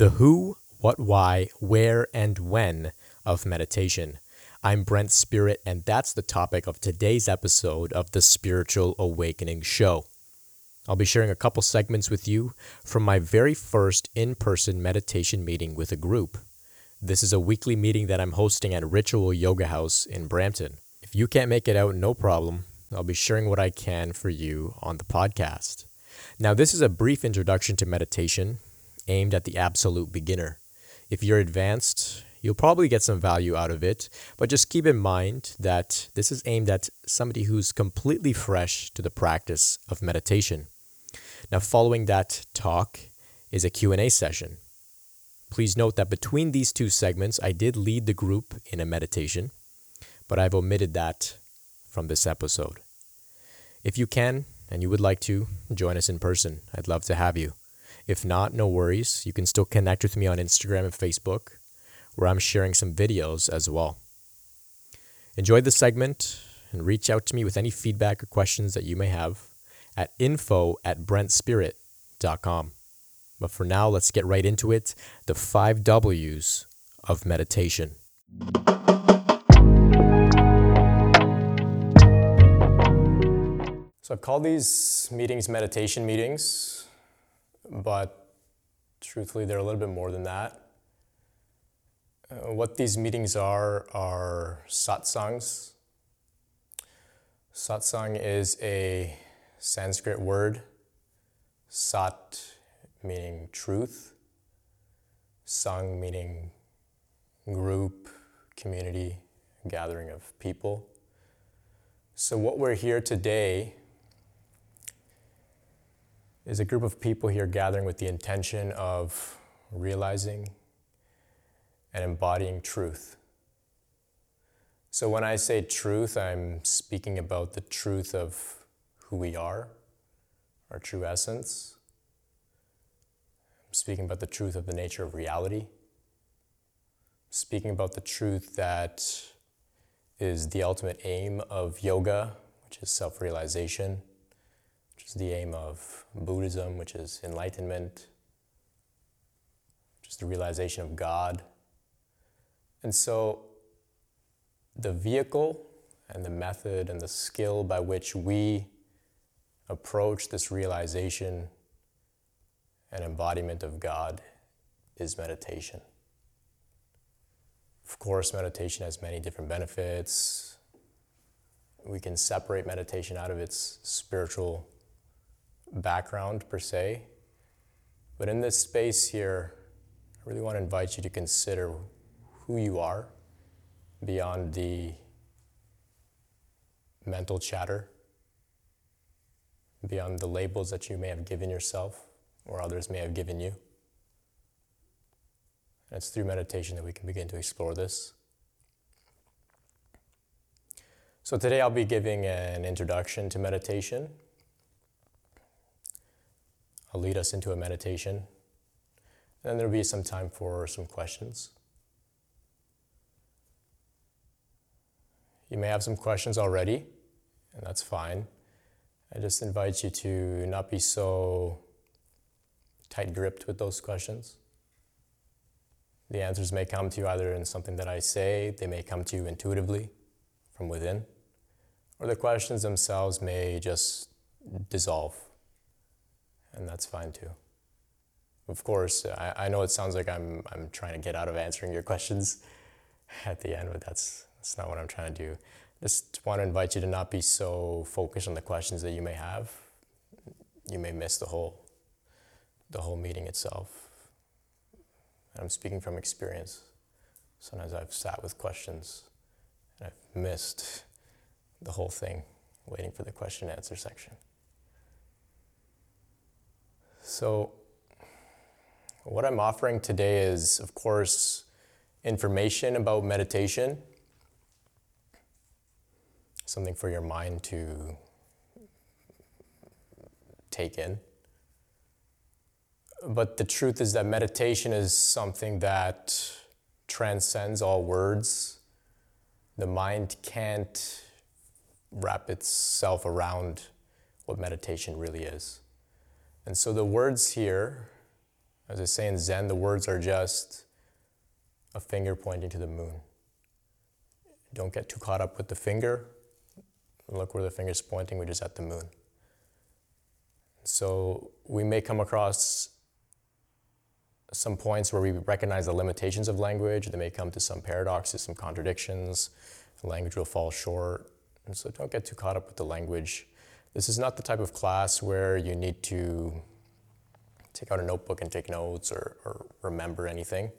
the who, what, why, where, and when of meditation. I'm Brent Spirit, and that's the topic of today's episode of the Spiritual Awakening Show. I'll be sharing a couple segments with you from my very first in person meditation meeting with a group. This is a weekly meeting that I'm hosting at Ritual Yoga House in Brampton. If you can't make it out, no problem. I'll be sharing what I can for you on the podcast. Now, this is a brief introduction to meditation aimed at the absolute beginner. If you're advanced, you'll probably get some value out of it, but just keep in mind that this is aimed at somebody who's completely fresh to the practice of meditation. Now, following that talk is a Q&A session. Please note that between these two segments, I did lead the group in a meditation, but I've omitted that from this episode. If you can and you would like to, join us in person. I'd love to have you. If not, no worries. You can still connect with me on Instagram and Facebook, where I'm sharing some videos as well. Enjoy the segment and reach out to me with any feedback or questions that you may have at info at brentspirit.com. But for now, let's get right into it the five W's of meditation. So I've called these meetings meditation meetings, but truthfully, they're a little bit more than that. Uh, what these meetings are are satsangs. Satsang is a Sanskrit word, sat meaning truth, sang meaning group, community, gathering of people. So, what we're here today is a group of people here gathering with the intention of realizing and embodying truth. So, when I say truth, I'm speaking about the truth of who we are, our true essence. I'm speaking about the truth of the nature of reality. I'm speaking about the truth that is the ultimate aim of yoga, which is self realization, which is the aim of Buddhism, which is enlightenment, just the realization of God. And so, the vehicle and the method and the skill by which we approach this realization and embodiment of God is meditation. Of course, meditation has many different benefits. We can separate meditation out of its spiritual background, per se. But in this space here, I really want to invite you to consider who you are beyond the mental chatter, beyond the labels that you may have given yourself or others may have given you. And it's through meditation that we can begin to explore this. So, today I'll be giving an introduction to meditation. I'll lead us into a meditation. And then there'll be some time for some questions. You may have some questions already, and that's fine. I just invite you to not be so tight gripped with those questions. The answers may come to you either in something that I say, they may come to you intuitively from within, or the questions themselves may just dissolve, and that's fine too. Of course, I, I know it sounds like I'm, I'm trying to get out of answering your questions at the end, but that's, that's not what I'm trying to do. Just want to invite you to not be so focused on the questions that you may have. You may miss the whole, the whole meeting itself. And I'm speaking from experience. Sometimes I've sat with questions and I've missed the whole thing waiting for the question and answer section. So, what I'm offering today is, of course, information about meditation, something for your mind to take in. But the truth is that meditation is something that transcends all words. The mind can't wrap itself around what meditation really is. And so the words here As I say in Zen, the words are just a finger pointing to the moon. Don't get too caught up with the finger. Look where the finger's pointing, which is at the moon. So we may come across some points where we recognize the limitations of language. They may come to some paradoxes, some contradictions. Language will fall short. And so don't get too caught up with the language. This is not the type of class where you need to take out a notebook and take notes or, or remember anything.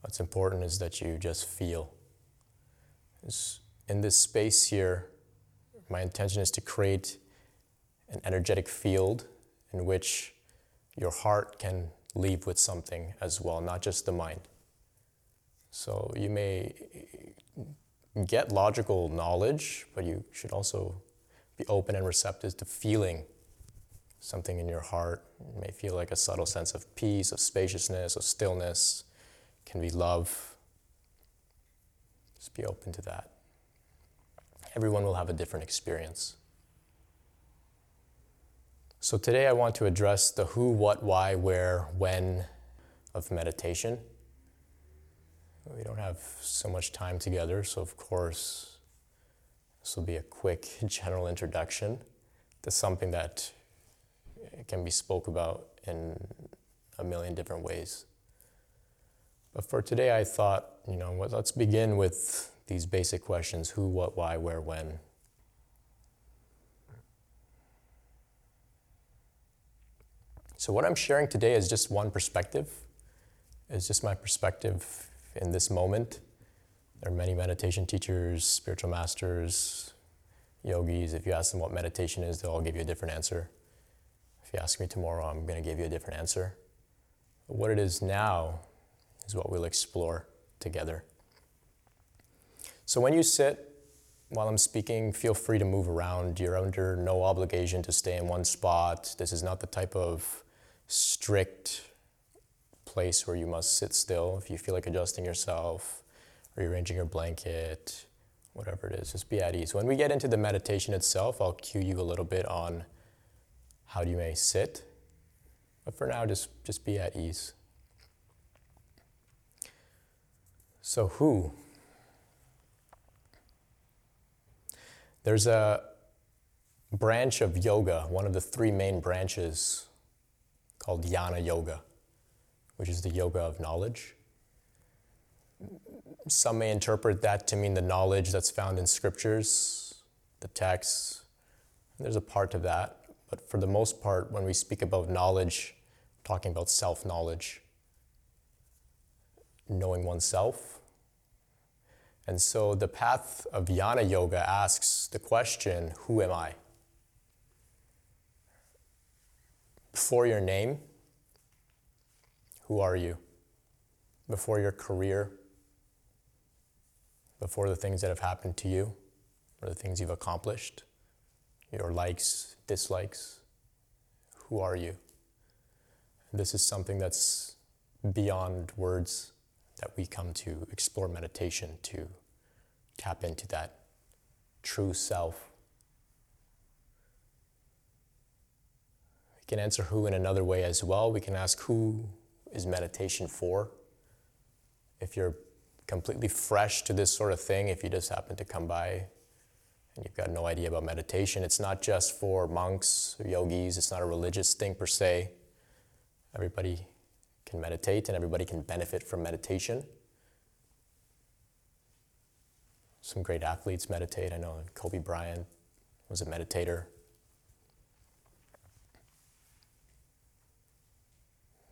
What's important is that you just feel. In this space here, my intention is to create an energetic field in which your heart can leave with something as well, not just the mind. So you may get logical knowledge, but you should also be open and receptive to feeling something in your heart. It may feel like a subtle sense of peace, of spaciousness, of stillness. It can be love. Just be open to that. Everyone will have a different experience. So today I want to address the who, what, why, where, when of meditation. We don't have so much time together, so of course, this will be a quick general introduction to something that can be spoke about in a million different ways. But for today, I thought, you know, let's begin with these basic questions who, what, why, where, when. So, what I'm sharing today is just one perspective. It's just my perspective in this moment. There are many meditation teachers, spiritual masters, yogis. If you ask them what meditation is, they'll all give you a different answer. If you ask me tomorrow, I'm going to give you a different answer. But what it is now is what we'll explore together. So, when you sit while I'm speaking, feel free to move around. You're under no obligation to stay in one spot. This is not the type of strict place where you must sit still. If you feel like adjusting yourself, rearranging your blanket, whatever it is, just be at ease. When we get into the meditation itself, I'll cue you a little bit on how you may sit. But for now, just, just be at ease. So, who? There's a branch of yoga, one of the three main branches called Jnana Yoga, which is the yoga of knowledge. Some may interpret that to mean the knowledge that's found in scriptures, the texts. There's a part of that, but for the most part, when we speak about knowledge, talking about self knowledge, knowing oneself. And so the path of Jnana Yoga asks the question Who am I? Before your name, who are you? Before your career, before the things that have happened to you, or the things you've accomplished, your likes, dislikes, who are you? This is something that's beyond words that we come to explore meditation to tap into that true self We can answer who in another way as well. We can ask who is meditation for? If you're completely fresh to this sort of thing, if you just happen to come by and you've got no idea about meditation, it's not just for monks or yogis, it's not a religious thing per se. Everybody can meditate and everybody can benefit from meditation. Some great athletes meditate. I know Kobe Bryant was a meditator.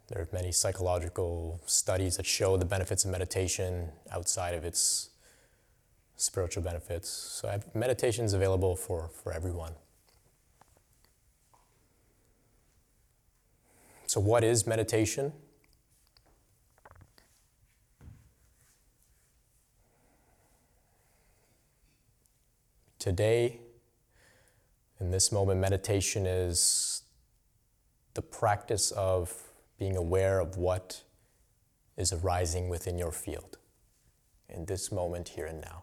There are many psychological studies that show the benefits of meditation outside of its spiritual benefits. So meditation is available for, for everyone. So, what is meditation? Today, in this moment, meditation is the practice of being aware of what is arising within your field in this moment, here and now.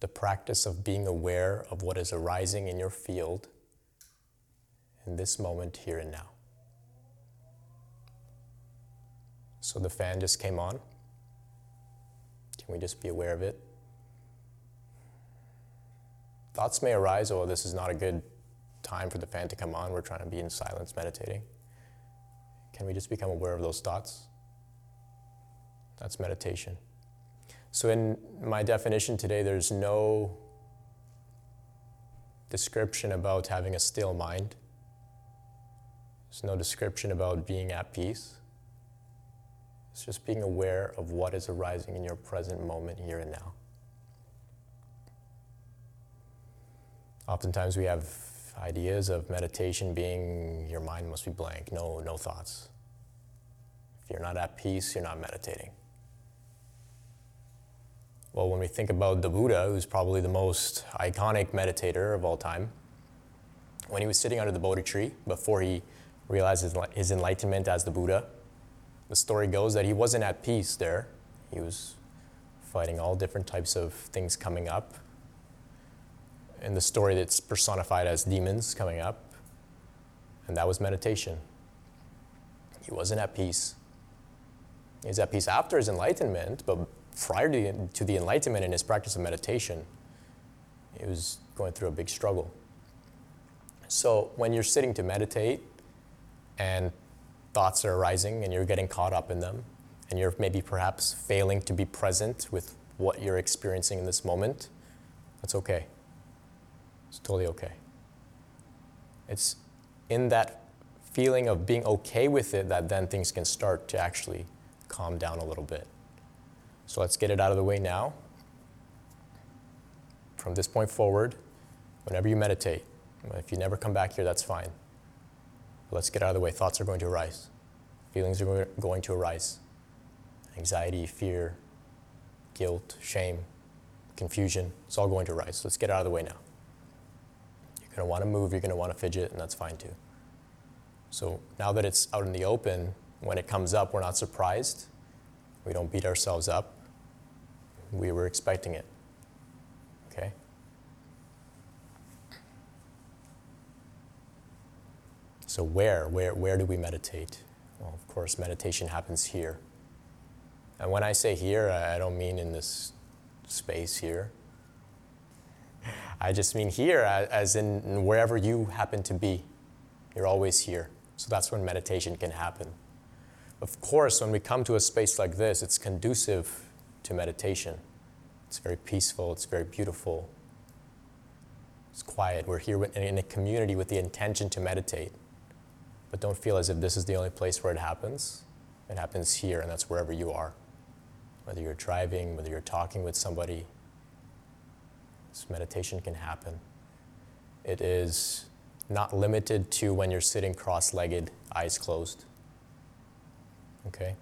The practice of being aware of what is arising in your field in this moment, here and now. So the fan just came on. Can we just be aware of it? Thoughts may arise, oh, this is not a good time for the fan to come on. We're trying to be in silence meditating. Can we just become aware of those thoughts? That's meditation. So, in my definition today, there's no description about having a still mind, there's no description about being at peace. It's just being aware of what is arising in your present moment, here and now. Oftentimes we have ideas of meditation being your mind must be blank, no, no thoughts. If you're not at peace, you're not meditating. Well, when we think about the Buddha, who's probably the most iconic meditator of all time, when he was sitting under the Bodhi tree before he realized his enlightenment as the Buddha, the story goes that he wasn't at peace there. He was fighting all different types of things coming up. In the story, that's personified as demons coming up, and that was meditation. He wasn't at peace. He was at peace after his enlightenment, but prior to, to the enlightenment in his practice of meditation, he was going through a big struggle. So when you're sitting to meditate and thoughts are arising and you're getting caught up in them, and you're maybe perhaps failing to be present with what you're experiencing in this moment, that's okay. It's totally okay. It's in that feeling of being okay with it that then things can start to actually calm down a little bit. So let's get it out of the way now. From this point forward, whenever you meditate, if you never come back here, that's fine. But Let's get out of the way. Thoughts are going to arise, feelings are going to arise anxiety, fear, guilt, shame, confusion. It's all going to arise. Let's get out of the way now. You're going to want to move, you're going to want to fidget, and that's fine too. So now that it's out in the open, when it comes up, we're not surprised. We don't beat ourselves up. We were expecting it. Okay? So, where, where, where do we meditate? Well, of course, meditation happens here. And when I say here, I don't mean in this space here. I just mean here, as in wherever you happen to be. You're always here. So that's when meditation can happen. Of course, when we come to a space like this, it's conducive to meditation. It's very peaceful, it's very beautiful, it's quiet. We're here in a community with the intention to meditate. But don't feel as if this is the only place where it happens. It happens here, and that's wherever you are. Whether you're driving, whether you're talking with somebody, this meditation can happen. It is not limited to when you're sitting cross legged, eyes closed. Okay?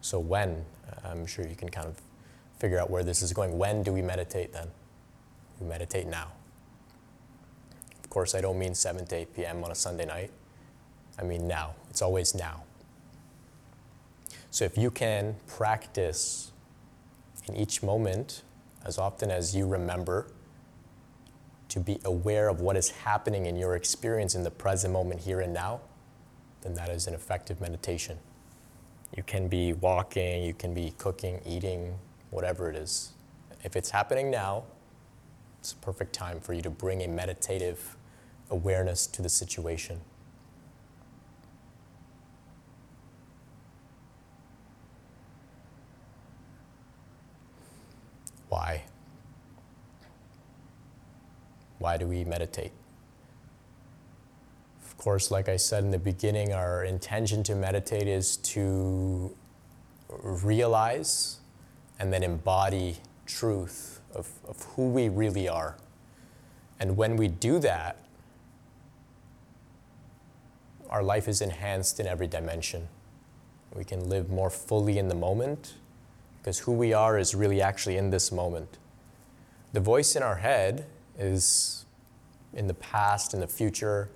So, when, I'm sure you can kind of figure out where this is going. When do we meditate then? We meditate now. Of course, I don't mean 7 to 8 p.m. on a Sunday night. I mean now. It's always now. So if you can practice in each moment, as often as you remember, to be aware of what is happening in your experience in the present moment, here and now, then that is an effective meditation. You can be walking, you can be cooking, eating, whatever it is. If it's happening now, it's a perfect time for you to bring a meditative awareness to the situation. Why? Why do we meditate? Of course, like I said in the beginning, our intention to meditate is to realize and then embody truth of, of who we really are. And when we do that, our life is enhanced in every dimension. We can live more fully in the moment because who we are is really actually in this moment. The voice in our head is in the past, in the future.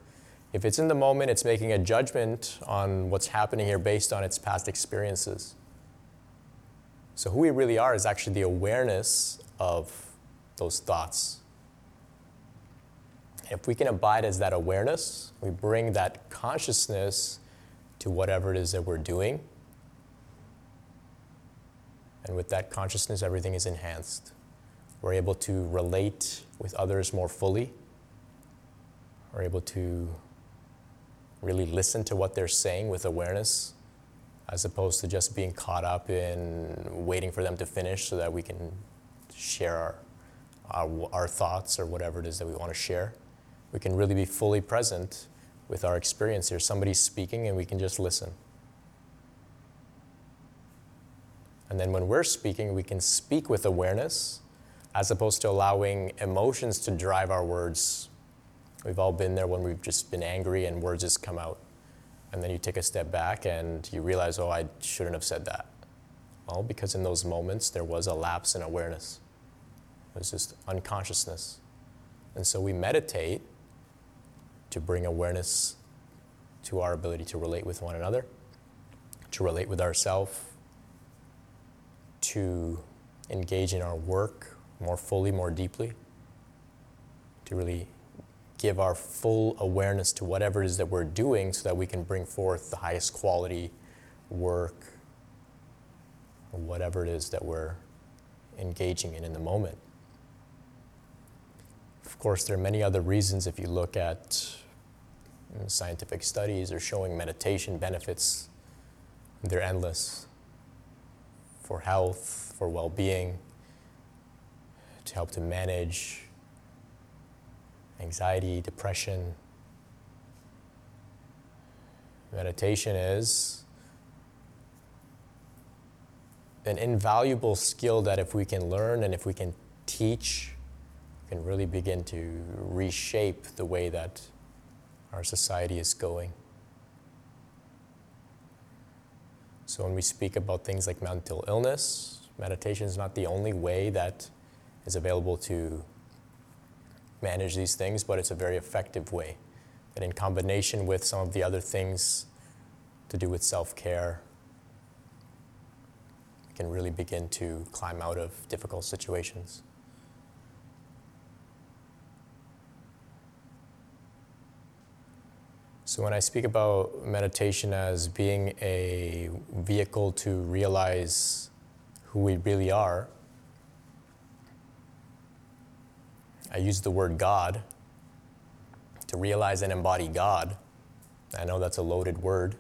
If it's in the moment, it's making a judgment on what's happening here based on its past experiences. So, who we really are is actually the awareness of those thoughts If we can abide as that awareness, we bring that consciousness to whatever it is that we're doing. And with that consciousness, everything is enhanced. We're able to relate with others more fully. We're able to really listen to what they're saying with awareness, as opposed to just being caught up in waiting for them to finish so that we can share our, our, our thoughts or whatever it is that we want to share. We can really be fully present with our experience here. Somebody's speaking and we can just listen. And then when we're speaking, we can speak with awareness as opposed to allowing emotions to drive our words. We've all been there when we've just been angry and words just come out. And then you take a step back and you realize, oh, I shouldn't have said that. Well, because in those moments there was a lapse in awareness, it was just unconsciousness. And so we meditate to bring awareness to our ability to relate with one another, to relate with ourselves, to engage in our work more fully, more deeply, to really give our full awareness to whatever it is that we're doing so that we can bring forth the highest quality work or whatever it is that we're engaging in in the moment. Of course, there are many other reasons if you look at scientific studies are showing meditation benefits. They're endless for health, for well being, to help to manage anxiety, depression. Meditation is an invaluable skill that if we can learn and if we can teach, we can really begin to reshape the way that our society is going. So, when we speak about things like mental illness, meditation is not the only way that is available to manage these things, but it's a very effective way. And in combination with some of the other things to do with self care, can really begin to climb out of difficult situations. So, when I speak about meditation as being a vehicle to realize who we really are, I use the word God to realize and embody God. I know that's a loaded word.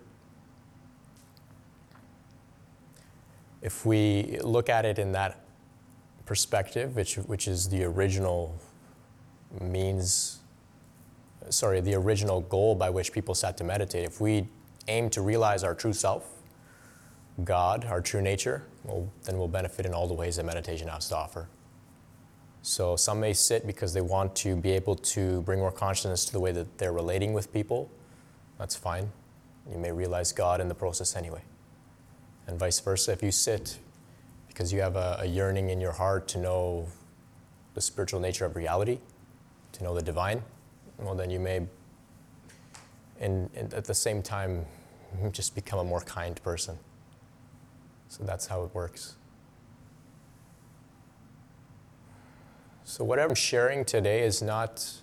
If we look at it in that perspective, which, which is the original means sorry, the original goal by which people sat to meditate, if we aim to realize our true self, God, our true nature, well, then we'll benefit in all the ways that meditation has to offer. So some may sit because they want to be able to bring more consciousness to the way that they're relating with people. That's fine. You may realize God in the process anyway. And vice versa, if you sit because you have a, a yearning in your heart to know the spiritual nature of reality, to know the divine, well, then you may, and, and at the same time, just become a more kind person. So that's how it works. So, whatever I'm sharing today is not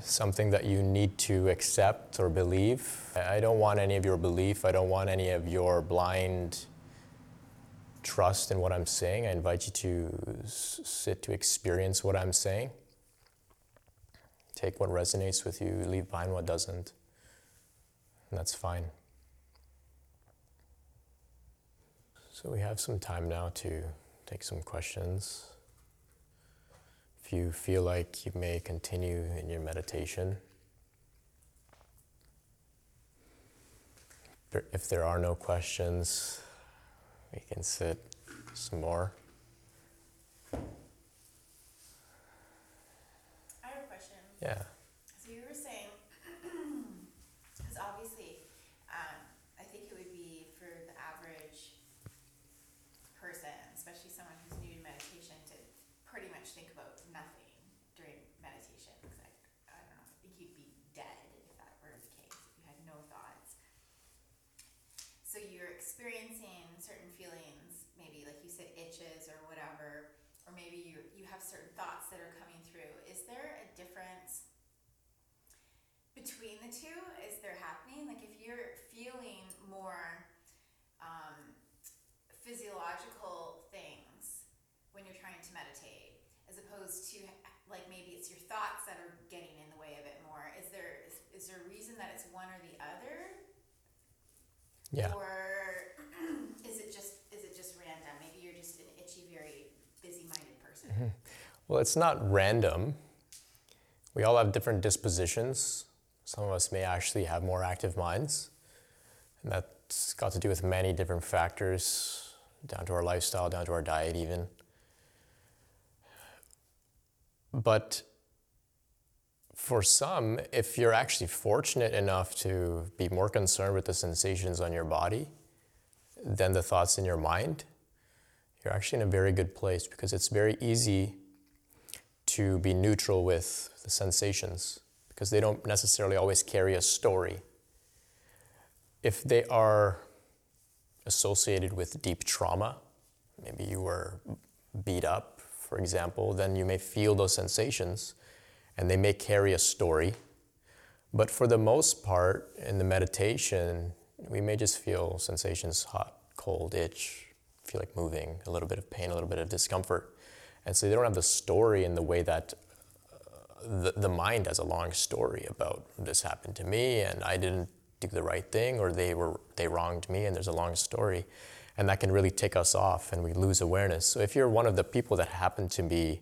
something that you need to accept or believe. I don't want any of your belief. I don't want any of your blind trust in what I'm saying. I invite you to sit to experience what I'm saying. Take what resonates with you, leave behind what doesn't. And that's fine. So we have some time now to take some questions. If you feel like you may continue in your meditation, if there are no questions, we can sit some more. Yeah. So you were saying, because obviously, um, I think it would be for the average person, especially someone who's new to meditation, to pretty much think about nothing during meditation. Because I, I don't know, I think you'd be dead if that were the case, if you had no thoughts. So you're experiencing certain feelings, maybe like you said, itches or whatever, or maybe you you have certain thoughts that are coming through. Is there a different into as they're happening. Like if you're feeling more um, physiological things when you're trying to meditate, as opposed to like maybe it's your thoughts that are getting in the way of it more. Is there is, is there a reason that it's one or the other? Yeah. Or is it just is it just random? Maybe you're just an itchy, very busy-minded person. Well, it's not random. We all have different dispositions. Some of us may actually have more active minds. And that's got to do with many different factors, down to our lifestyle, down to our diet, even. But for some, if you're actually fortunate enough to be more concerned with the sensations on your body than the thoughts in your mind, you're actually in a very good place because it's very easy to be neutral with the sensations because they don't necessarily always carry a story. If they are associated with deep trauma, maybe you were beat up, for example, then you may feel those sensations and they may carry a story. But for the most part, in the meditation, we may just feel sensations hot, cold, itch, feel like moving, a little bit of pain, a little bit of discomfort. And so they don't have the story in the way that the, the mind has a long story about this happened to me and I didn't do the right thing or they were they wronged me and there's a long story and that can really take us off and we lose awareness. So if you're one of the people that happen to be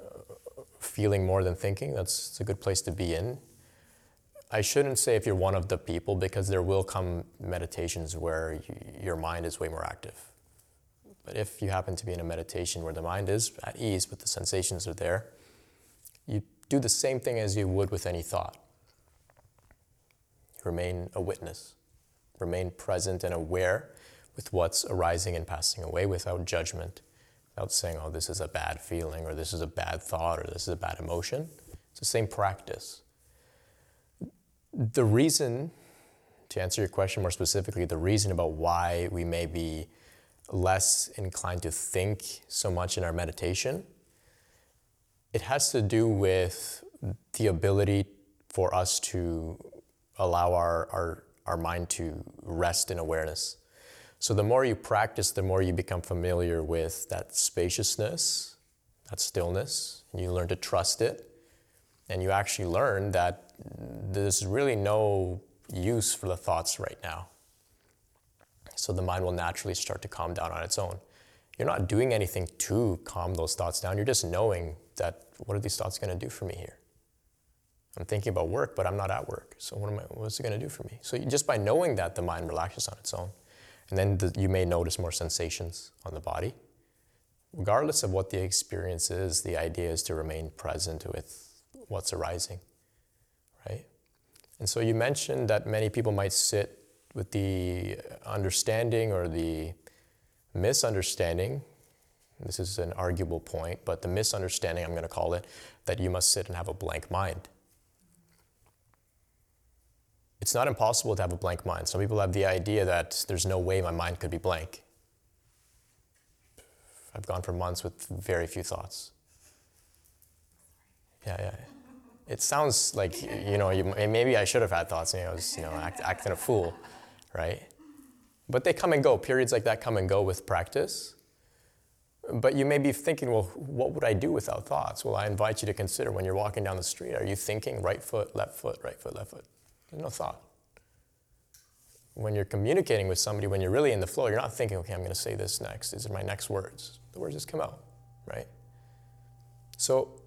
uh, feeling more than thinking, that's it's a good place to be in. I shouldn't say if you're one of the people because there will come meditations where you, your mind is way more active. But if you happen to be in a meditation where the mind is at ease but the sensations are there, you do the same thing as you would with any thought. You remain a witness, remain present and aware with what's arising and passing away without judgment, without saying, oh, this is a bad feeling, or this is a bad thought, or this is a bad emotion. It's the same practice. The reason, to answer your question more specifically, the reason about why we may be less inclined to think so much in our meditation, it has to do with the ability for us to allow our, our, our mind to rest in awareness. So, the more you practice, the more you become familiar with that spaciousness, that stillness, and you learn to trust it. And you actually learn that there's really no use for the thoughts right now. So the mind will naturally start to calm down on its own. You're not doing anything to calm those thoughts down. You're just knowing that what are these thoughts going to do for me here? I'm thinking about work, but I'm not at work. So what am I, what's it going to do for me? So just by knowing that, the mind relaxes on its own. And then the, you may notice more sensations on the body. Regardless of what the experience is, the idea is to remain present with what's arising, right? And so you mentioned that many people might sit with the understanding or the misunderstanding, this is an arguable point, but the misunderstanding, I'm going to call it, that you must sit and have a blank mind. It's not impossible to have a blank mind. Some people have the idea that there's no way my mind could be blank. I've gone for months with very few thoughts. Yeah, yeah. It sounds like, you know, you, maybe I should have had thoughts and I was, you know, act, acting a fool right? But they come and go. Periods like that come and go with practice. But you may be thinking, well, what would I do without thoughts? Well, I invite you to consider when you're walking down the street, are you thinking right foot, left foot, right foot, left foot? There's no thought. When you're communicating with somebody, when you're really in the flow, you're not thinking, okay, I'm going to say this next. These are my next words. The words just come out, right? So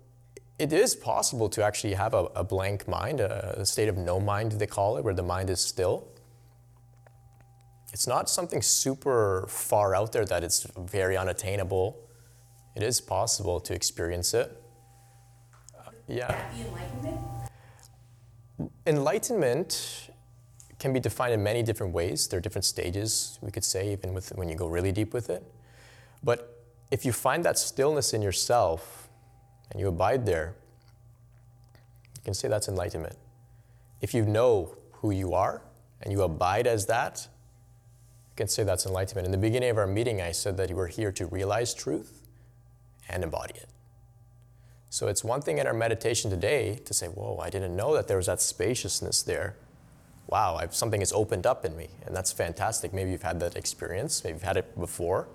it is possible to actually have a, a blank mind, a, a state of no mind, they call it, where the mind is still it's not something super far out there that it's very unattainable. It is possible to experience it. Uh, yeah. enlightenment? Enlightenment can be defined in many different ways. There are different stages, we could say, even with, when you go really deep with it. But if you find that stillness in yourself and you abide there, you can say that's enlightenment. If you know who you are and you abide as that, can say that's enlightenment. In the beginning of our meeting, I said that were here to realize truth and embody it. So it's one thing in our meditation today to say, Whoa, I didn't know that there was that spaciousness there. Wow, I've, something has opened up in me. And that's fantastic. Maybe you've had that experience, maybe you've had it before.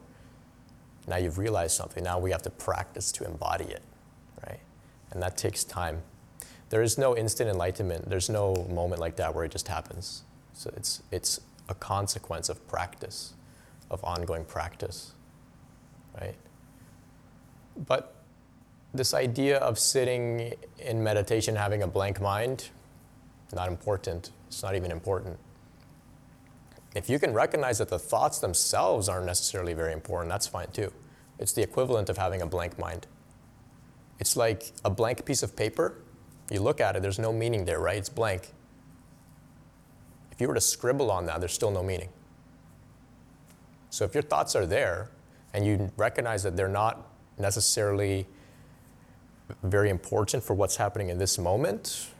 Now you've realized something. Now we have to practice to embody it, right? And that takes time. There is no instant enlightenment. There's no moment like that where it just happens. So it's, it's a consequence of practice, of ongoing practice, right? But this idea of sitting in meditation, having a blank mind, not important. It's not even important. If you can recognize that the thoughts themselves aren't necessarily very important, that's fine too. It's the equivalent of having a blank mind. It's like a blank piece of paper. You look at it, there's no meaning there, right? It's blank. If you were to scribble on that, there's still no meaning. So if your thoughts are there and you recognize that they're not necessarily very important for what's happening in this moment,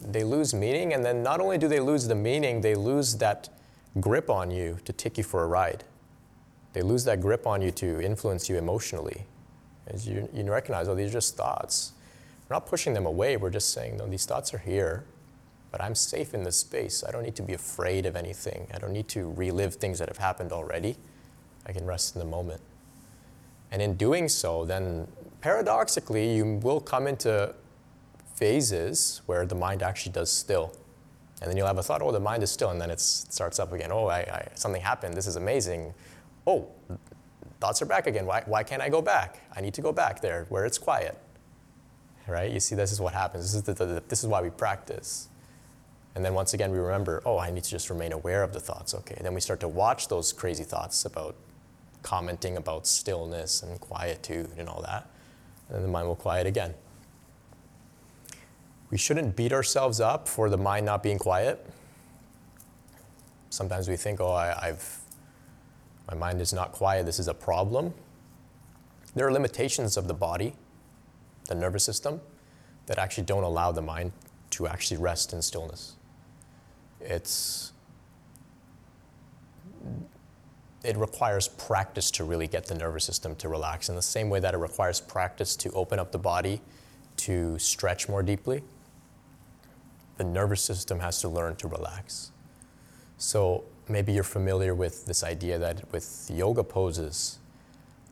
they lose meaning. And then not only do they lose the meaning, they lose that grip on you to take you for a ride. They lose that grip on you to influence you emotionally. As you, you recognize, oh, these are just thoughts. We're not pushing them away, we're just saying, no, these thoughts are here, but I'm safe in this space. I don't need to be afraid of anything. I don't need to relive things that have happened already. I can rest in the moment. And in doing so, then paradoxically, you will come into phases where the mind actually does still. And then you'll have a thought, oh, the mind is still, and then it starts up again. Oh, I, I, something happened. This is amazing. Oh, thoughts are back again. Why, why can't I go back? I need to go back there where it's quiet. Right? You see, this is what happens. This is, the, the, this is why we practice. And then once again, we remember, oh, I need to just remain aware of the thoughts. Okay. And then we start to watch those crazy thoughts about commenting about stillness and quietude and all that. And the mind will quiet again. We shouldn't beat ourselves up for the mind not being quiet. Sometimes we think, oh, I, I've, my mind is not quiet, this is a problem. There are limitations of the body, the nervous system, that actually don't allow the mind to actually rest in stillness. It's it requires practice to really get the nervous system to relax. In the same way that it requires practice to open up the body to stretch more deeply the nervous system has to learn to relax. So maybe you're familiar with this idea that with yoga poses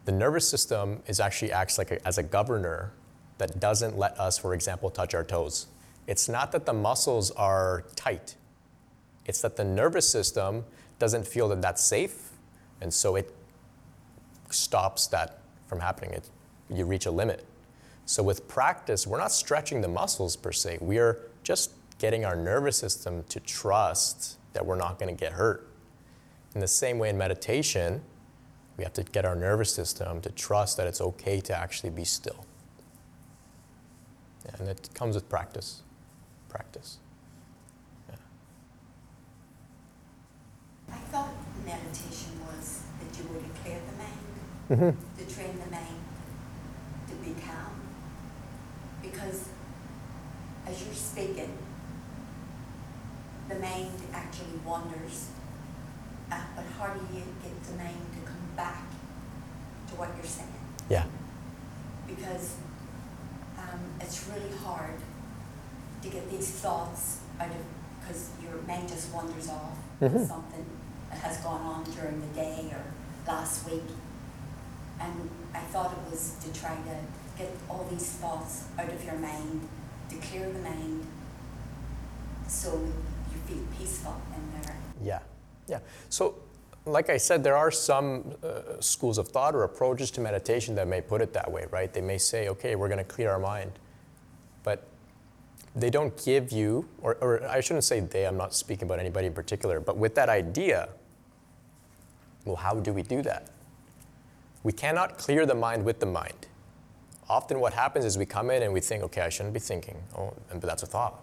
the nervous system is actually acts like a, as a governor that doesn't let us for example touch our toes. It's not that the muscles are tight it's that the nervous system doesn't feel that that's safe and so it stops that from happening. It, you reach a limit. So with practice, we're not stretching the muscles per se. We are just getting our nervous system to trust that we're not going to get hurt. In the same way in meditation, we have to get our nervous system to trust that it's okay to actually be still. And it comes with practice. Practice. Yeah. I thought meditation was that you would clear the mind, mm-hmm. to train the mind to be calm. Because as you're speaking, the mind actually wanders. Uh, but how do you get the mind to come back to what you're saying? Yeah. Because um, it's really hard to get these thoughts out of, because your mind just wanders off mm-hmm. something has gone on during the day or last week. And I thought it was to try to get all these thoughts out of your mind, to clear the mind so you feel peaceful in there. Yeah, yeah. So, like I said, there are some uh, schools of thought or approaches to meditation that may put it that way, right? They may say, okay, we're going to clear our mind. But they don't give you, or, or I shouldn't say they, I'm not speaking about anybody in particular, but with that idea, well, how do we do that? We cannot clear the mind with the mind. Often, what happens is we come in and we think, okay, I shouldn't be thinking. Oh, but that's a thought.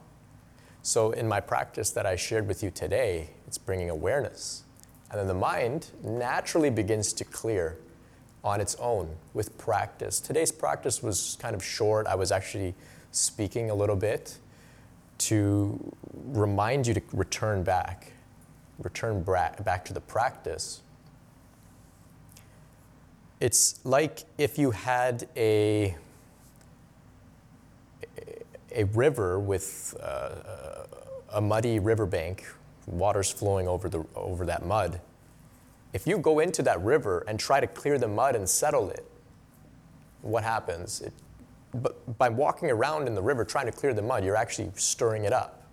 So, in my practice that I shared with you today, it's bringing awareness. And then the mind naturally begins to clear on its own with practice. Today's practice was kind of short. I was actually speaking a little bit to remind you to return back, return back to the practice it's like if you had a a river with uh, a muddy riverbank, water's flowing over, the, over that mud. If you go into that river and try to clear the mud and settle it, what happens? It, but by walking around in the river trying to clear the mud, you're actually stirring it up.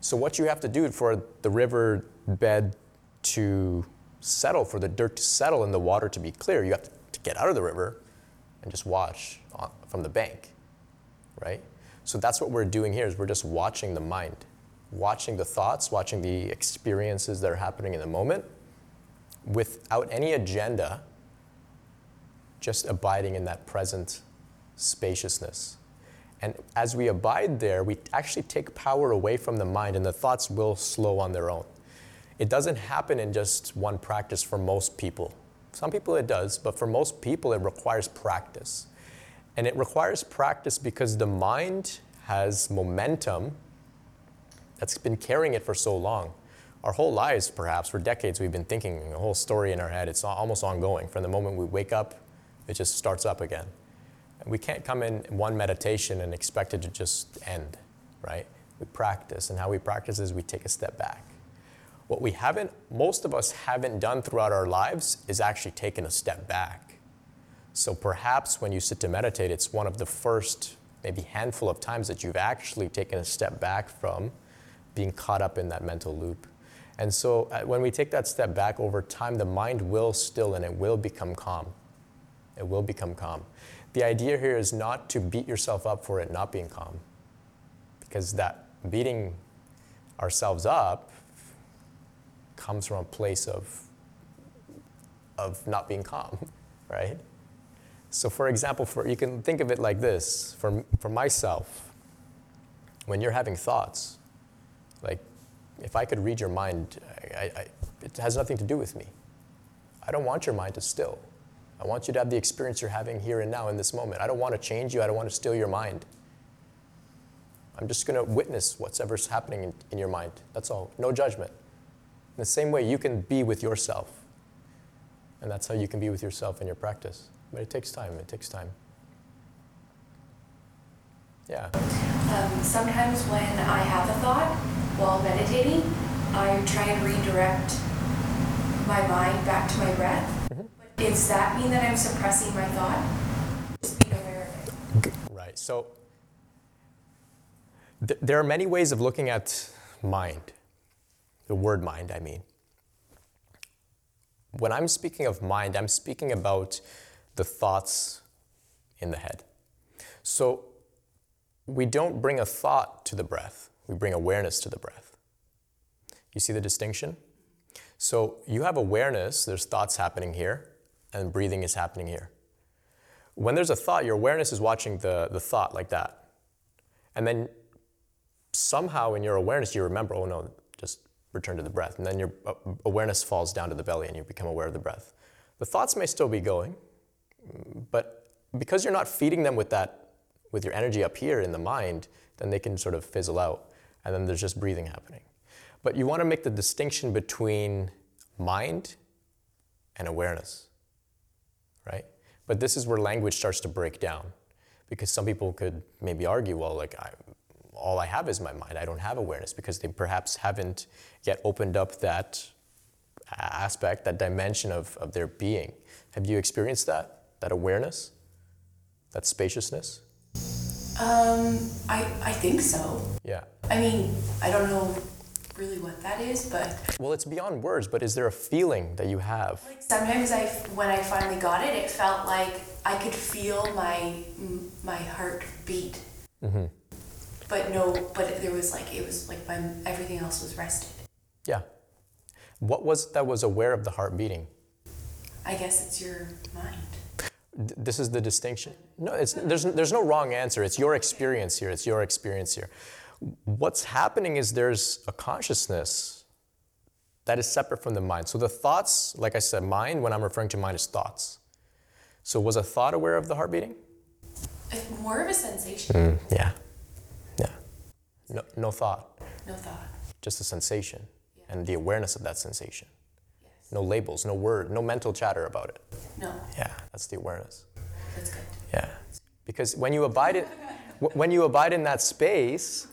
So, what you have to do for the river bed to settle, for the dirt to settle and the water to be clear, you have to, get out of the river and just watch from the bank, right? So that's what we're doing here is we're just watching the mind, watching the thoughts, watching the experiences that are happening in the moment without any agenda, just abiding in that present spaciousness. And as we abide there, we actually take power away from the mind, and the thoughts will slow on their own. It doesn't happen in just one practice for most people. Some people it does, but for most people it requires practice. And it requires practice because the mind has momentum that's been carrying it for so long. Our whole lives, perhaps, for decades, we've been thinking a whole story in our head. It's almost ongoing. From the moment we wake up, it just starts up again. We can't come in one meditation and expect it to just end, right? We practice, and how we practice is we take a step back. What we haven't, most of us haven't done throughout our lives is actually taken a step back. So perhaps when you sit to meditate, it's one of the first, maybe handful of times that you've actually taken a step back from being caught up in that mental loop. And so uh, when we take that step back over time, the mind will still and it will become calm. It will become calm. The idea here is not to beat yourself up for it not being calm, because that beating ourselves up comes from a place of, of not being calm, right? So, for example, for, you can think of it like this for, for myself, when you're having thoughts, like if I could read your mind, I, I, it has nothing to do with me. I don't want your mind to still. I want you to have the experience you're having here and now in this moment. I don't want to change you, I don't want to steal your mind. I'm just going to witness whatever's happening in, in your mind. That's all. No judgment. In the same way, you can be with yourself. And that's how you can be with yourself in your practice. But it takes time. It takes time. Yeah. Um, sometimes when I have a thought while meditating, I try and redirect my mind back to my breath. Mm-hmm. But does that mean that I'm suppressing my thought? Just being aware of it. Right. So th- there are many ways of looking at mind the word mind, I mean. When I'm speaking of mind, I'm speaking about the thoughts in the head. So we don't bring a thought to the breath, we bring awareness to the breath. You see the distinction? So you have awareness, there's thoughts happening here, and breathing is happening here. When there's a thought, your awareness is watching the, the thought like that. And then somehow in your awareness, you remember, oh no, return to the breath. And then your uh, awareness falls down to the belly and you become aware of the breath. The thoughts may still be going, but because you're not feeding them with that, with your energy up here in the mind, then they can sort of fizzle out. And then there's just breathing happening. But you want to make the distinction between mind and awareness, right? But this is where language starts to break down because some people could maybe argue, well, like, I, all I have is my mind. I don't have awareness because they perhaps haven't yet opened up that aspect, that dimension of, of their being. Have you experienced that? That awareness? That spaciousness? Um, I, I think so. Yeah. I mean, I don't know really what that is, but well, it's beyond words. But is there a feeling that you have? Like sometimes I, when I finally got it, it felt like I could feel my my heart beat. Mm-hmm but no, but there was like it was like my everything else was rested. Yeah. What was that was aware of the heart beating? I guess it's your mind. this is the distinction. No, it's, there's, there's no wrong answer. It's your experience here. It's your experience here. What's happening is there's a consciousness that is separate from the mind. So the thoughts, like I said, mind, when I'm referring to mind, is thoughts. So was a thought aware of the heart beating? It's More of a sensation. Mm, yeah. No, no thought. No thought. Just a sensation yeah. And the awareness of that sensation. Yes. No labels, no word, no mental chatter about it. No. Yeah, that's the awareness. That's good. Yeah. Because when you abide in when you abide in that space,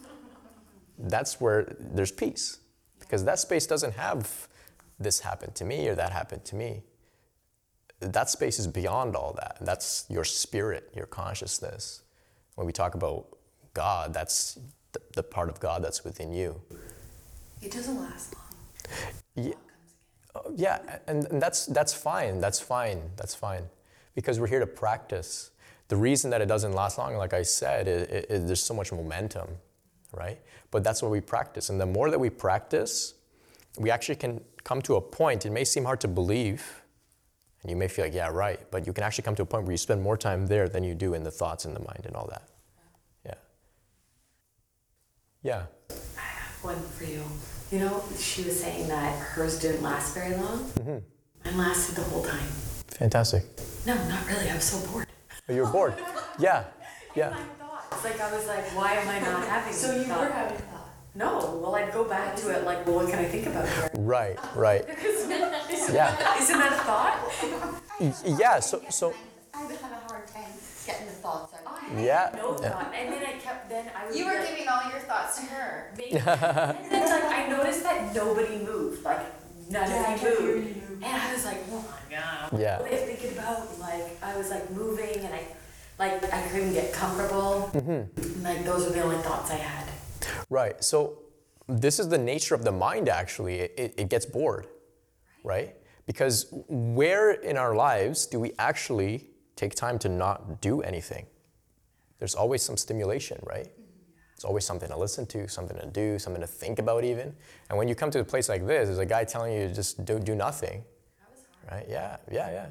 that's where there's peace. Because that space doesn't have this happened to me or that happened to me. That space is beyond all that. That's your spirit, your consciousness. When we talk about God, that's the, the part of God that's within you. It doesn't last long. Yeah, yeah and, and that's, that's fine. That's fine. That's fine. Because we're here to practice. The reason that it doesn't last long, like I said, is, there's so much momentum, right? But that's what we practice. And the more that we practice, we actually can come to a point, it may seem hard to believe, and you may feel like, yeah, right, but you can actually come to a point where you spend more time there than you do in the thoughts and the mind and all that. Yeah. Yeah. I have one for you. You know, she was saying that hers didn't last very long. Mm-hmm. Mine lasted the whole time. Fantastic. No, not really. I was so bored. Oh, you're bored. Yeah. Yeah. It's like I was like, why am I not having? So you thought? were having thought. No, well, I'd go back to it like, well, what can I think about here? Right, right. Yeah. Isn't that a thought? Y- Yeah, so, so, I would have a hard time getting the thoughts out. yeah. No yeah. thought. And then I kept, then I was You were like, giving all your thoughts to her. maybe. and then like I noticed that nobody moved, like none Yeah, I of kept hearing moved. you move. And I was like, oh my god. Yeah. What am I thinking about? Like I was like moving and I, like I couldn't get comfortable. Mm-hmm. Like those were the only thoughts I had. Right. So this is the nature of the mind, actually. It, it, it gets bored, right? Because where in our lives do we actually take time to not do anything? There's always some stimulation, right? It's always something to listen to, something to do, something to think about, even. And when you come to a place like this, there's a guy telling you to just do, do nothing. Right? Yeah, yeah, yeah.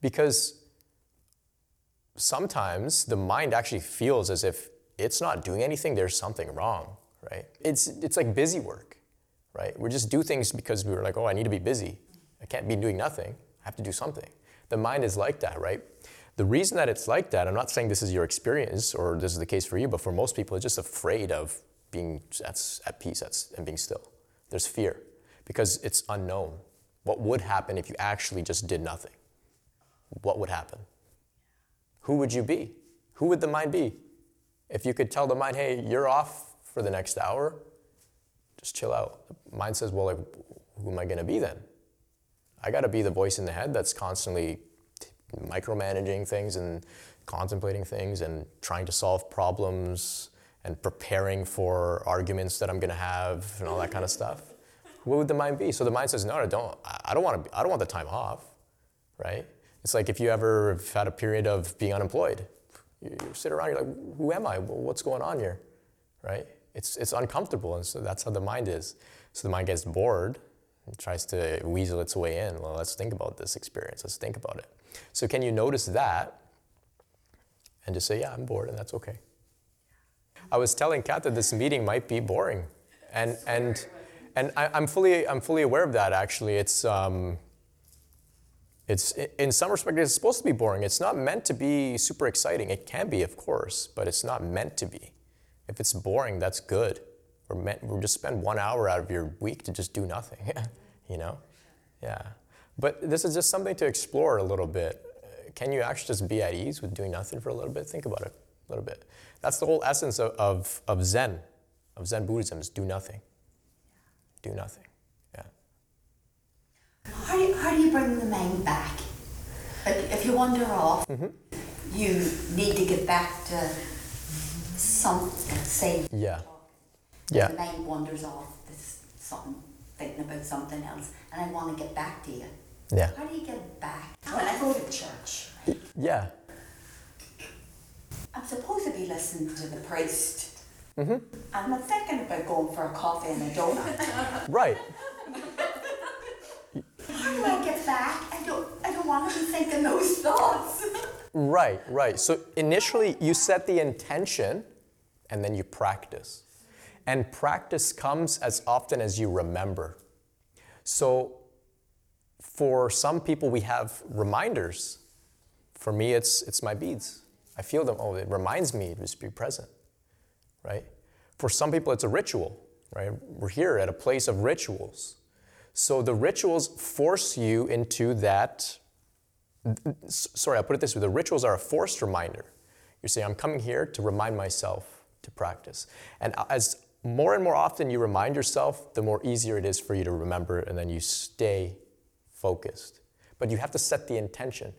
Because sometimes the mind actually feels as if it's not doing anything, there's something wrong, right? It's, it's like busy work, right? We just do things because we were like, oh, I need to be busy. I can't be doing nothing. I have to do something. The mind is like that, right? The reason that it's like that, I'm not saying this is your experience or this is the case for you, but for most people, it's just afraid of being at, at peace at, and being still. There's fear because it's unknown. What would happen if you actually just did nothing? What would happen? Who would you be? Who would the mind be? If you could tell the mind, hey, you're off for the next hour, just chill out. The mind says, well, like, who am I going to be then? I got to be the voice in the head that's constantly micromanaging things and contemplating things and trying to solve problems and preparing for arguments that I'm going to have and all that kind of stuff. What would the mind be? So the mind says, no, I don't. I don't want to. I don't want the time off, right? It's like if you ever have had a period of being unemployed, you, you sit around, you're like, who am I? What's going on here, right? It's it's uncomfortable, and so that's how the mind is. So the mind gets bored and tries to weasel its way in. Well, let's think about this experience. Let's think about it. So can you notice that and just say, yeah, I'm bored, and that's okay. I was telling Kat that this meeting might be boring, and and and I, am fully I'm fully aware of that. Actually, it's um, it's in some respects it's supposed to be boring. It's not meant to be super exciting. It can be, of course, but it's not meant to be. If it's boring, that's good. We're meant we're just spend one hour out of your week to just do nothing, you know, yeah. But this is just something to explore a little bit. Can you actually just be at ease with doing nothing for a little bit? Think about it a little bit. That's the whole essence of, of, of Zen, of Zen Buddhism is do nothing. Do nothing. Yeah. How do you, how do you bring the mind back? Like, if you wander off, mm-hmm. you need to get back to something, say, Yeah. Yeah. the mind wanders off, there's something, thinking about something else, and I want to get back to you. Yeah. How do you get back? When I go to church, Yeah. I'm supposed to be listening to the priest. Mm-hmm. I'm not thinking about going for a coffee and a donut. Right. How do I get back? I don't, I don't want to be thinking those thoughts. Right, right. So initially you set the intention and then you practice. And practice comes as often as you remember. So for some people we have reminders. For me it's it's my beads. I feel them, oh, it reminds me to just be present. Right? For some people it's a ritual, right? We're here at a place of rituals. So the rituals force you into that sorry, I'll put it this way the rituals are a forced reminder. You're saying, I'm coming here to remind myself to practice. And as more and more often you remind yourself, the more easier it is for you to remember, and then you stay focused. But you have to set the intention.